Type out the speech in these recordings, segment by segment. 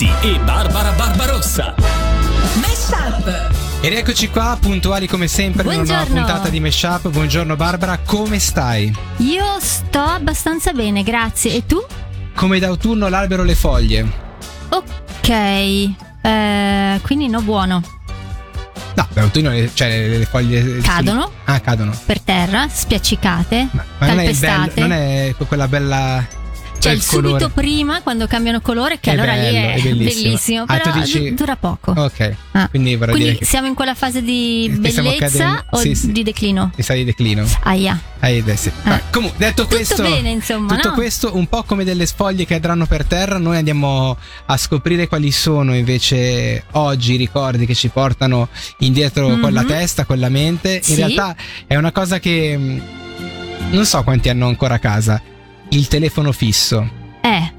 Marchetti e Barbara Barbarossa. Mesh Up. E rieccoci qua, puntuali come sempre, in una nuova puntata di Meshup. Buongiorno Barbara, come stai? Io sto abbastanza bene, grazie. E tu? Come d'autunno l'albero le foglie. Ok. eh, quindi no buono. No, d'autunno le, cioè, le, le foglie... Cadono. Ah, cadono. Per terra, spiaccicate, Ma, ma non è bello, calpestate. non è quella bella... C'è quel il subito colore. prima quando cambiano colore, che È allora lì bello, è, è bellissimo. Ah, Però dici- du- dura poco. Ok, Ah. quindi Quindi dire che siamo in quella fase di stiamo bellezza o sì, sì. di declino? sta di declino. Aia. Ah, è sì. Vabbè, comunque, detto Tutto questo, bene, insomma, tutto no? questo un po' come delle sfoglie che cadranno per terra, noi andiamo a scoprire quali sono invece oggi i ricordi che ci portano indietro con Mhm. la testa, con la mente. In Sì. realtà è una cosa che mh, non so quanti hanno ancora a casa. Il telefono fisso. Eh.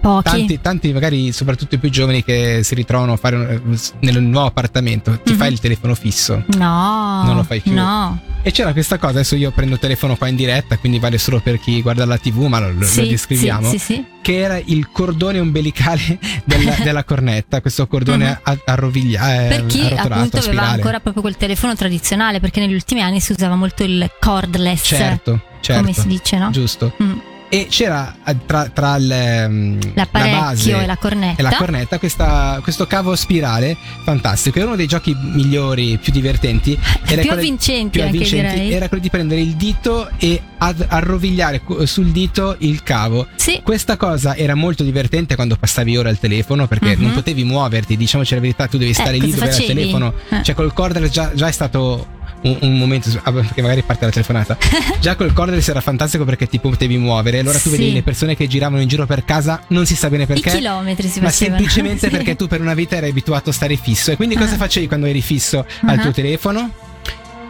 Pochi. Tanti, tanti, magari soprattutto i più giovani che si ritrovano a fare un- nel nuovo appartamento, ti Mhm. fai il telefono fisso. No. Non lo fai più. No. E c'era questa cosa, adesso io prendo il telefono qua in diretta, quindi vale solo per chi guarda la TV, ma lo, Sì, lo descriviamo. Sì, sì, sì. Che era il cordone ombelicale della, della cornetta, questo cordone Mhm. a- arrovigliato, Per chi appunto aveva ancora proprio quel telefono tradizionale, perché negli ultimi anni si usava molto il cordless, Certo, certo. come si dice, no? Giusto. Mm. E c'era eh, tra, tra il, ehm, la base e la cornetta. e la cornetta questa- questo cavo spirale fantastico. Era uno dei giochi migliori, più divertenti. Era più avvincenti più direi. era quello di prendere il dito e ad- arrovigliare sul dito il cavo. Sì, Questa cosa era molto divertente quando passavi ore al telefono perché Mhm. non potevi muoverti, diciamoci la verità, tu devi stare lì cosa dove era il telefono. Eh. Cioè col cordless già, già è stato un, un momento, ah, perché magari parte la telefonata. già col cordless era fantastico perché ti potevi muovere, allora tu Sì. vedevi le persone che giravano in giro per casa, non si sa bene i perché. chilometri si Ma facevano. semplicemente Sì. perché tu per una vita eri abituato a stare fisso. E quindi cosa Ah. facevi quando eri fisso al Ah. tuo telefono?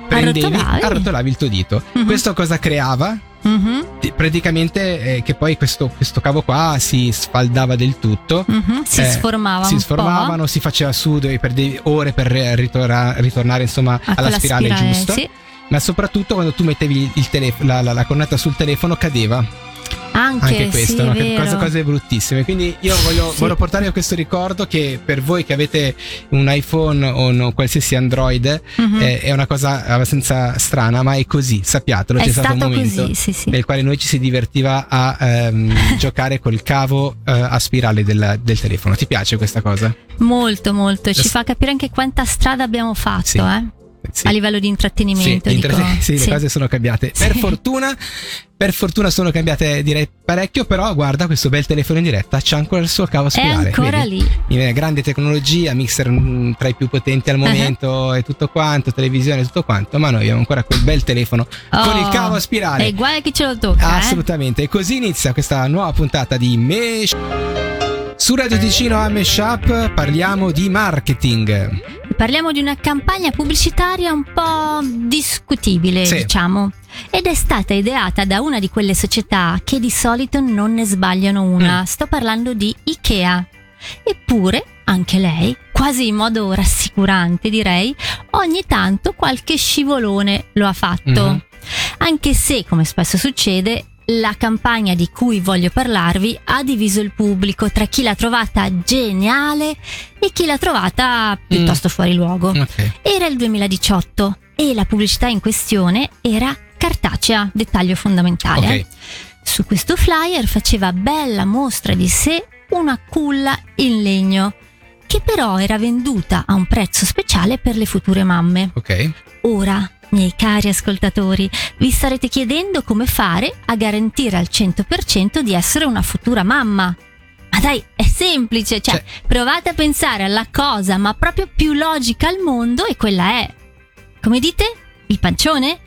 Prendevi, Arrotolavi. arrotolavi il tuo dito. Mhm. Questo cosa creava? Mhm, Ti- Praticamente eh, che poi questo, questo cavo qua si sfaldava del tutto. mhm. Si Eh, sformava si sformavano, si faceva sudo perdevi ore per ritorna- ritornare insomma a alla quella spirale, giusta. Sì. Ma soprattutto quando tu mettevi il telef- la, la- la cornetta sul telefono cadeva. Anche, Anche questo, sì, no? cose, cose bruttissime. Quindi io voglio, Sì. voglio portarvi questo ricordo che per voi che avete un iPhone o un qualsiasi Android Mhm. eh, è una cosa abbastanza strana, ma è così, sappiatelo. È C'è stato un stato momento così, sì, nel quale noi ci si divertiva a ehm, giocare col cavo eh, a spirale del, del telefono. Ti piace questa cosa? Molto, molto. Ci Adesso- fa capire anche quanta strada abbiamo fatto, eh? Sì. A livello di intrattenimento. Sì, inter- sì, le cose sono cambiate. Per fortuna, per fortuna sono cambiate direi parecchio, però guarda questo bel telefono in diretta, c'ha ancora il suo cavo a È spirale. ancora vedi? lì. Grande tecnologia, mixer mm, tra i più potenti al Uh-huh. momento e tutto quanto, televisione e tutto quanto, ma noi abbiamo ancora quel bel telefono con Oh, il cavo a spirale. È uguale a chi ce lo tocca. eh? Assolutamente. E così inizia questa nuova puntata di Mesh. Su Radio Ticino a Meshup parliamo di marketing. Parliamo di una campagna pubblicitaria un po' discutibile, Sì. diciamo. Ed è stata ideata da una di quelle società che di solito non ne sbagliano una. Mm. Sto parlando di IKEA. Eppure, anche lei, quasi in modo rassicurante direi, ogni tanto qualche scivolone lo ha fatto. Mhm. Anche se, come spesso succede, la campagna di cui voglio parlarvi ha diviso il pubblico tra chi l'ha trovata geniale e chi l'ha trovata piuttosto fuori luogo. Ok. Era il 2018 e la pubblicità in questione era cartacea, dettaglio fondamentale. Ok. eh. Su questo flyer faceva bella mostra di sé una culla in legno, che però era venduta a un prezzo speciale per le future mamme. Ok. Ora, miei cari ascoltatori, vi starete chiedendo come fare a garantire al 100% di essere una futura mamma. Ma dai, è semplice, cioè, Cioè- provate a pensare alla cosa, ma proprio più logica al mondo e quella è. Come dite? Il pancione?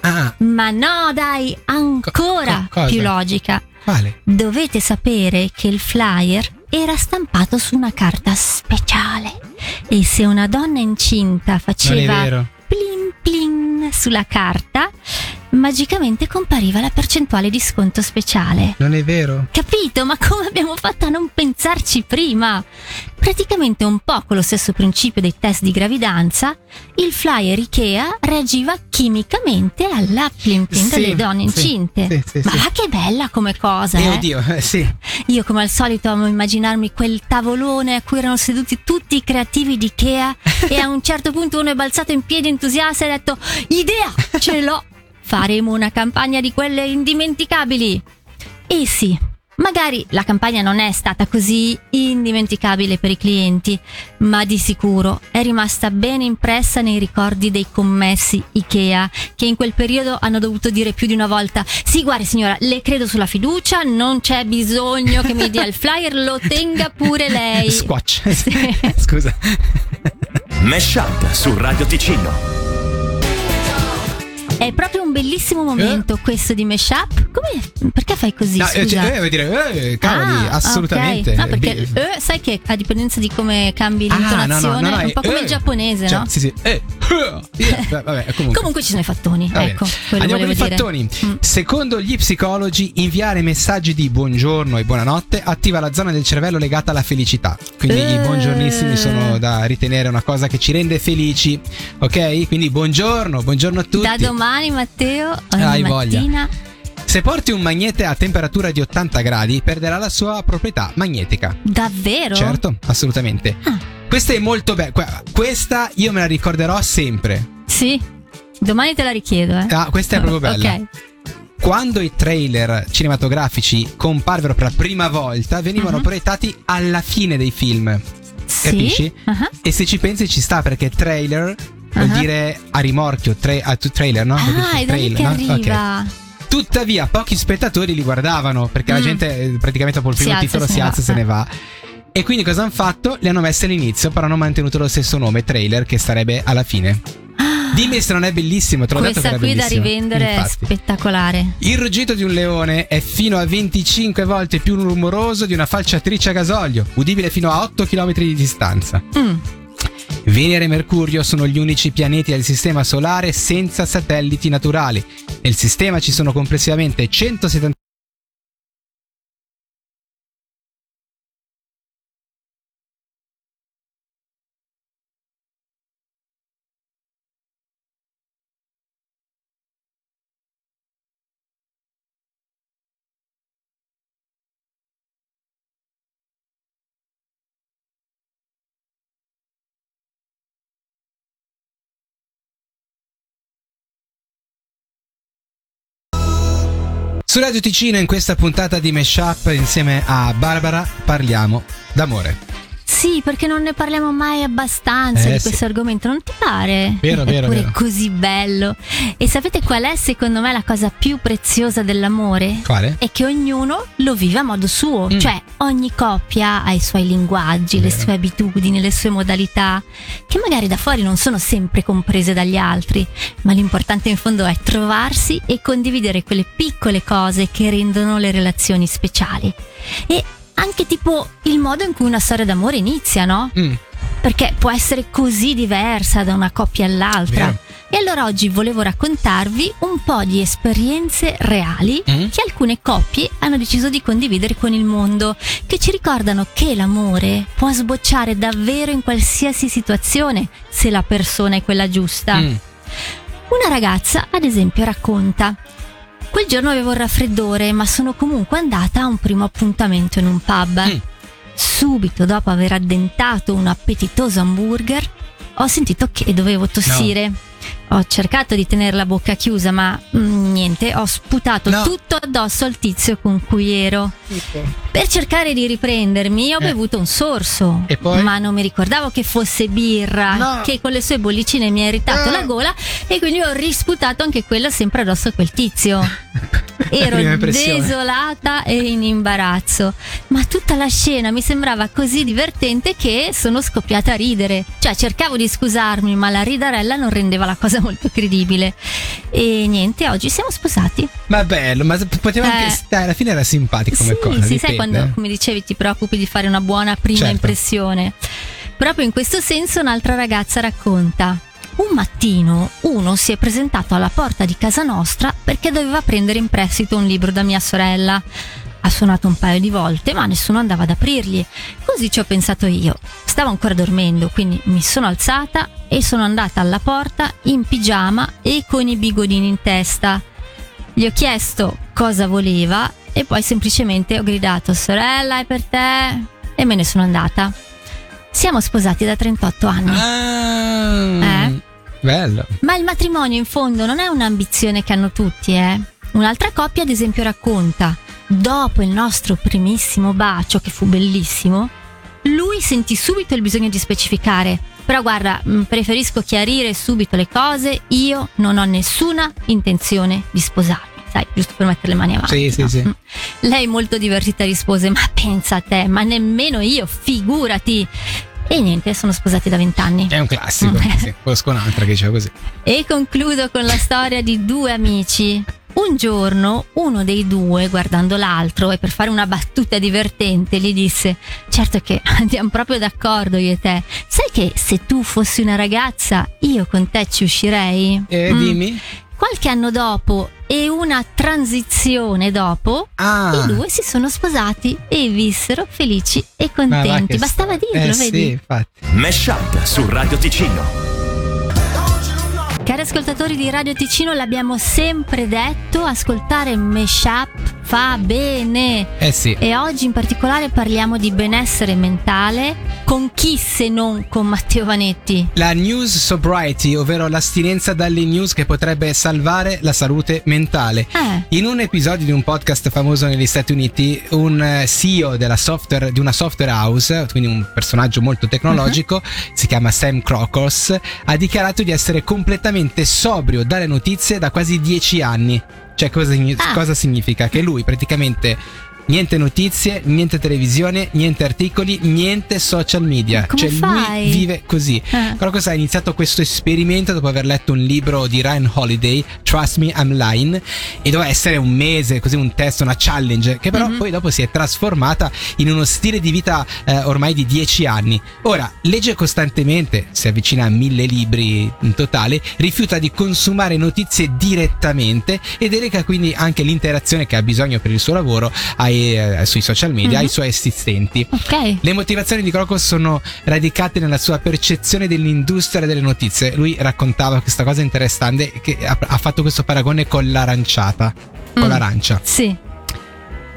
Ah, Ma no, dai, ancora Co- co- più logica. quale? Dovete sapere che il flyer era stampato su una carta speciale e se una donna incinta faceva vero. plin plin sulla carta, magicamente compariva la percentuale di sconto speciale. Non è vero? Capito? Ma come abbiamo fatto a non pensarci prima? Praticamente un po' con lo stesso principio dei test di gravidanza, il flyer Ikea reagiva chimicamente all'uplimping Sì, delle donne sì, incinte. sì, Ma che bella come cosa, Eh, eh? oddio, eh, sì. Io come al solito amo immaginarmi quel tavolone a cui erano seduti tutti i creativi di Ikea e a un certo punto uno è balzato in piedi entusiasta e ha detto idea, ce l'ho, faremo una campagna di quelle indimenticabili. E sì, magari la campagna non è stata così indimenticabile per i clienti, ma di sicuro è rimasta ben impressa nei ricordi dei commessi Ikea, che in quel periodo hanno dovuto dire più di una volta: Sì, guardi signora, le credo sulla fiducia, non c'è bisogno che mi dia il flyer, lo tenga pure lei. Squatch. Sì. Scusa. Mesh Up su Radio Ticino. È proprio bellissimo momento questo di Meshup. Come? Perché fai così? No, eh, scusa? cioè, eh, dire, eh, cavoli, Ah, assolutamente. ok. No, perché eh, sai che a dipendenza di come cambi Ah, l'intonazione, no, no, è un po' eh, come il giapponese, cioè, no? Sì, sì. Eh, eh, vabbè, comunque. Comunque ci sono i fattoni, Va bene. ecco, Andiamo con i fattoni. Mm. Secondo gli psicologi, inviare messaggi di buongiorno e buonanotte attiva la zona del cervello legata alla felicità. Quindi i Eh. buongiornissimi sono da ritenere una cosa che ci rende felici. Ok? Quindi buongiorno, buongiorno a tutti. Da domani, Matteo, ogni Hai voglia. mattina. Se porti un magnete a temperatura di 80 gradi, perderà la sua proprietà magnetica. Davvero? Certo, assolutamente. Ah. Questa è molto bella. Questa io me la ricorderò sempre. Sì. Domani te la richiedo, eh. Ah, questa è proprio bella. Ok. Quando i trailer cinematografici comparvero per la prima volta, venivano Mhm. proiettati alla fine dei film. Sì. Capisci? Ah. E se ci pensi ci sta perché trailer vuol Ah. dire a rimorchio, tra- a trailer, no? Ah, è da lì che Trailer, no? Arriva. Tuttavia, pochi spettatori li guardavano perché la Mm. gente eh, praticamente dopo il Si primo alza, titolo se si alza e se ne va. E quindi cosa hanno fatto? Li hanno messi all'inizio, però hanno mantenuto lo stesso nome, trailer, che sarebbe alla fine. Dimmi se non è bellissimo, te l'ho detto Questa che era qui da rivendere è Infatti. spettacolare. Il ruggito di un leone è fino a 25 volte più rumoroso di una falciatrice a gasolio, udibile fino a 8 km di distanza. Mm. Venere e Mercurio sono gli unici pianeti del Sistema Solare senza satelliti naturali. Nel sistema ci sono complessivamente 170 Su Radio Ticino in questa puntata di Meshup insieme a Barbara parliamo d'amore. Sì, perché non ne parliamo mai abbastanza Eh, di sì. questo argomento, non ti pare? Vero, vero, Eppure vero. è così bello. E sapete qual è secondo me la cosa più preziosa dell'amore? Quale? È che ognuno lo vive a modo suo, Mm. cioè ogni coppia ha i suoi linguaggi, le Vero. sue abitudini, le sue modalità, che magari da fuori non sono sempre comprese dagli altri, ma l'importante in fondo è trovarsi e condividere quelle piccole cose che rendono le relazioni speciali. E anche tipo il modo in cui una storia d'amore inizia, no? Mm, Perché può essere così diversa da una coppia all'altra. Vero. E allora oggi volevo raccontarvi un po' di esperienze reali Mm. che alcune coppie hanno deciso di condividere con il mondo, che ci ricordano che l'amore può sbocciare davvero in qualsiasi situazione se la persona è quella giusta. mm. Una ragazza, ad esempio, racconta: Quel giorno avevo il raffreddore, ma sono comunque andata a un primo appuntamento in un pub. Mm. Subito dopo aver addentato un appetitoso hamburger, ho sentito che dovevo tossire. Ho cercato di tenere la bocca chiusa, ma mm, niente, ho sputato No. tutto addosso al tizio con cui ero. Per cercare di riprendermi ho Eh. bevuto un sorso, ma non mi ricordavo che fosse birra, No. che con le sue bollicine mi ha irritato Eh. la gola e quindi ho risputato anche quella sempre addosso a quel tizio. Ero desolata e in imbarazzo, ma tutta la scena mi sembrava così divertente che sono scoppiata a ridere. Cioè cercavo di scusarmi, ma la ridarella non rendeva la cosa molto credibile. E niente, oggi siamo sposati. Ma bello, ma poteva anche Eh. stare, alla fine era simpatico come sì, cosa. sì, sai dipende. quando, come dicevi, ti preoccupi di fare una buona prima Certo. impressione. Proprio in questo senso un'altra ragazza racconta. Un mattino uno si è presentato alla porta di casa nostra perché doveva prendere in prestito un libro da mia sorella. Ha suonato un paio di volte, ma nessuno andava ad aprirgli. Così ci ho pensato io. Stavo ancora dormendo, quindi mi sono alzata e sono andata alla porta in pigiama e con i bigodini in testa. Gli ho chiesto cosa voleva e poi semplicemente ho gridato sorella è per te e me ne sono andata. Siamo sposati da 38 anni. Ah, Eh? Bello. Ma il matrimonio in fondo non è un'ambizione che hanno tutti, eh? Un'altra coppia, ad esempio, racconta: dopo il nostro primissimo bacio, che fu bellissimo, lui sentì subito il bisogno di specificare. Però guarda, mh, preferisco chiarire subito le cose, io non ho nessuna intenzione di sposarmi. Sai, giusto per mettere le mani avanti. Sì, sì, no? sì. Mm. Lei molto divertita rispose: Ma pensa a te, ma nemmeno io, figurati. E niente, sono sposati da vent'anni. È un classico. Mm. sì, conosco un'altra che diceva così. E concludo con la storia di due amici. Un giorno uno dei due, guardando l'altro e per fare una battuta divertente, gli disse: Certo che andiamo proprio d'accordo io e te. Sai che se tu fossi una ragazza, io con te ci uscirei? E Mm. dimmi. Qualche anno dopo e una transizione dopo, Ah. i due si sono sposati e vissero felici e contenti. Bastava sta- dirlo, eh, vedi? Sì, infatti. Mesh Up su Radio Ticino. Cari ascoltatori di Radio Ticino, l'abbiamo sempre detto, ascoltare Meshup fa bene. Eh sì. E oggi in particolare parliamo di benessere mentale con chi se non con Matteo Vanetti. La news sobriety, ovvero l'astinenza dalle news che potrebbe salvare la salute mentale. Eh, In un episodio di un podcast famoso negli Stati Uniti, un eh, CEO della software, di una software house, quindi un personaggio molto tecnologico, si chiama Sam Crocos, ha dichiarato di essere completamente sobrio dalle notizie da quasi dieci anni. Cioè, cosa, Ah. cosa significa? Che lui praticamente. Niente notizie, niente televisione, niente articoli, niente social media. Come cioè fai? lui vive così. Eh. Crocus ha iniziato questo esperimento dopo aver letto un libro di Ryan Holiday, Trust Me I'm Lying, e doveva essere un mese, così un test, una challenge, che però Mhm. poi dopo si è trasformata in uno stile di vita eh, ormai di dieci anni. Ora, legge costantemente, si avvicina a mille libri in totale, rifiuta di consumare notizie direttamente e delega quindi anche l'interazione che ha bisogno per il suo lavoro ai, eh, sui social media, Mhm. ai suoi assistenti. ok. Le motivazioni di Crocos sono radicate nella sua percezione dell'industria delle notizie. Lui raccontava questa cosa interessante che ha, ha fatto questo paragone con l'aranciata, con Mm. l'arancia. Sì.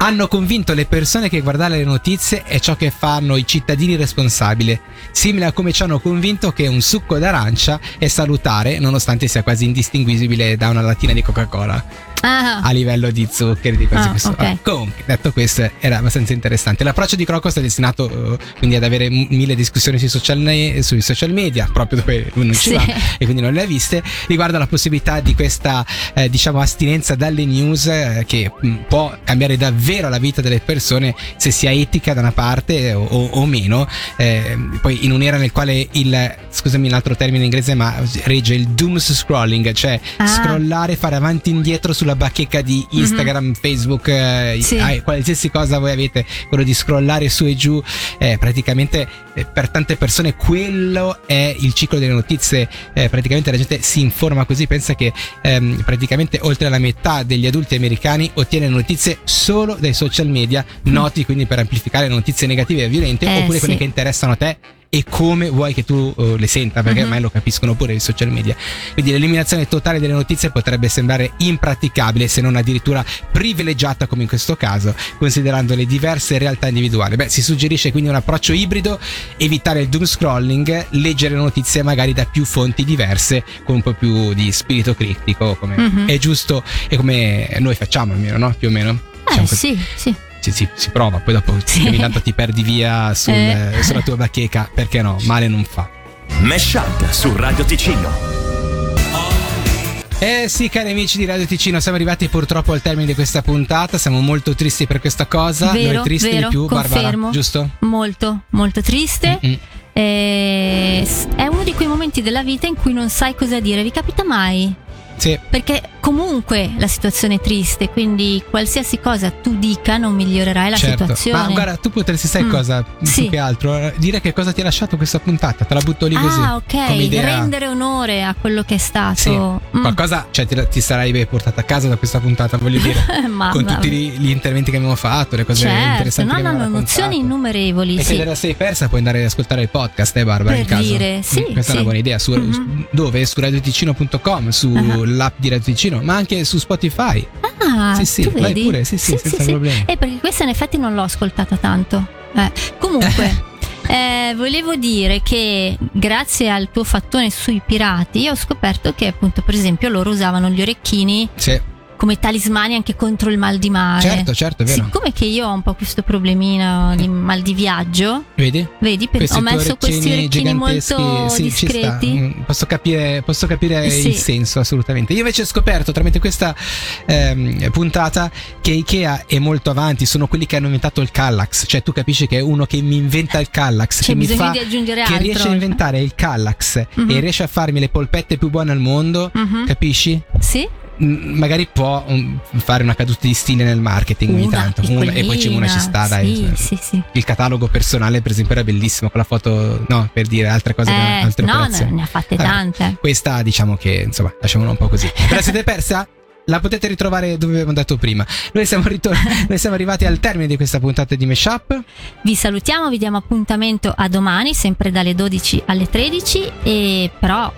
Hanno convinto le persone che guardare le notizie è ciò che fanno i cittadini responsabili, simile a come ci hanno convinto che un succo d'arancia è salutare, nonostante sia quasi indistinguibile da una lattina di Coca-Cola Ah, a livello di zuccheri di cose Ah, questo. ok. Vabbè, comunque, detto questo, era abbastanza interessante. L'approccio di Crocos è destinato eh, quindi ad avere m- mille discussioni sui social, ne- sui social media, proprio dove lui non ci Sì. va e quindi non le ha viste, riguardo alla possibilità di questa, eh, diciamo, astinenza dalle news eh, che mh, può cambiare davvero la vita delle persone se sia etica da una parte o, o- o meno. Eh, poi in un'era nel quale il, scusami un altro termine in inglese, ma regge il doom scrolling, cioè Ah. scrollare, fare avanti e indietro sulla bacheca di Instagram, Facebook, eh, Sì. eh, qualsiasi cosa voi avete, quello di scrollare su e giù, eh, praticamente eh, per tante persone quello è il ciclo delle notizie, eh, praticamente la gente si informa così, pensa che ehm, praticamente oltre la metà degli adulti americani ottiene notizie solo dai social media, noti quindi per amplificare notizie negative e violente, Eh, oppure quelle sì. che interessano a te e come vuoi che tu eh, le senta, perché Mhm. ormai lo capiscono pure i social media. Quindi l'eliminazione totale delle notizie potrebbe sembrare impraticabile, se non addirittura privilegiata come in questo caso, considerando le diverse realtà individuali. Beh, si suggerisce quindi un approccio ibrido, evitare il doom scrolling, leggere notizie magari da più fonti diverse, con un po' più di spirito critico, come Mhm. è giusto e come noi facciamo almeno, no? Più o meno. Eh, Diciamo così. sì, sì. Sì, sì, si prova, poi dopo Sì. ogni tanto ti perdi via sul- Eh. sulla tua bacheca, perché no? Male non fa. Mesh Up su Radio Ticino. Eh sì, cari amici di Radio Ticino, siamo arrivati purtroppo al termine di questa puntata. Siamo molto tristi per questa cosa. Vero, Noi tristi vero, di più, Barbara, confermo. giusto? Molto, molto triste. Mm-mm. E s- è uno di quei momenti della vita in cui non sai cosa dire. Vi capita mai? Sì. Perché comunque la situazione è triste, quindi qualsiasi cosa tu dica non migliorerai la certo. situazione. Ma guarda, tu potresti, sai Mm. cosa? Sì. Più che altro, eh, dire che cosa ti ha lasciato questa puntata. Te la butto lì così. ah, ok, come idea. rendere onore a quello che è stato. Sì, Mm. qualcosa cioè, ti, ti sarai portata a casa da questa puntata, voglio dire. Ma- con tutti gli, gli interventi che abbiamo fatto, le cose certo, interessanti no, che no, no, emozioni innumerevoli. E sì. se te la sei persa puoi andare ad ascoltare il podcast, eh Barbara, Per in caso. dire, sì, Mm, Questa è sì. una buona idea. Su, Mhm. su- dove? Su radioticino.com, sull'app di Radio Ticino, ma anche su Spotify. Ah, Sì, sì, tu vai vedi? pure, sì, sì, senza problemi. Eh, perché questa in effetti non l'ho ascoltata tanto. Eh, Comunque, eh, volevo dire che grazie al tuo fattone sui pirati, io ho scoperto che appunto, per esempio, loro usavano gli orecchini Sì, come talismani anche contro il mal di mare. certo, certo, è vero. Siccome che io ho un po' questo problemino di mal di viaggio, Vedi? vedi, per- ho messo questi orecchini molto sì, discreti. Mm, Posso capire, posso capire Sì. il senso, assolutamente. Io invece ho scoperto tramite questa ehm, puntata che Ikea è molto avanti, sono quelli che hanno inventato il Kallax. Cioè, tu capisci che è uno che mi inventa il Kallax, C'è che mi fa. Che altro. riesce a inventare il Kallax Mhm. e riesce a farmi le polpette più buone al mondo, Mhm. capisci? Sì? Magari può um, fare una caduta di stile nel marketing ogni tanto. Una- e poi c'è una ci sta, dai. Sì, sì, sì. Il catalogo personale, per esempio, era bellissimo con la foto, no, per dire altre cose, che- Eh, altre no, operazioni. ne ha fatte Vabbè. tante. Questa, diciamo che, insomma, lasciamola un po' così. Ve la siete persa? La potete ritrovare dove abbiamo dato prima. Noi siamo, ritor- noi siamo arrivati al termine di questa puntata di Meshup. Vi salutiamo, vi diamo appuntamento a domani, sempre dalle 12 alle 13. E però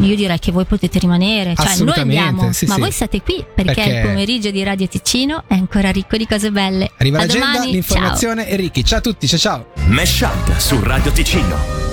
io direi che voi potete rimanere. Cioè, noi andiamo, sì, ma sì. voi state qui perché, Perché- il pomeriggio di Radio Ticino è ancora ricco di cose belle. Arriva a l'agenda, domani, ciao. l'informazione e Ricky. Ciao a tutti, ciao ciao. Mesh Up su Radio Ticino.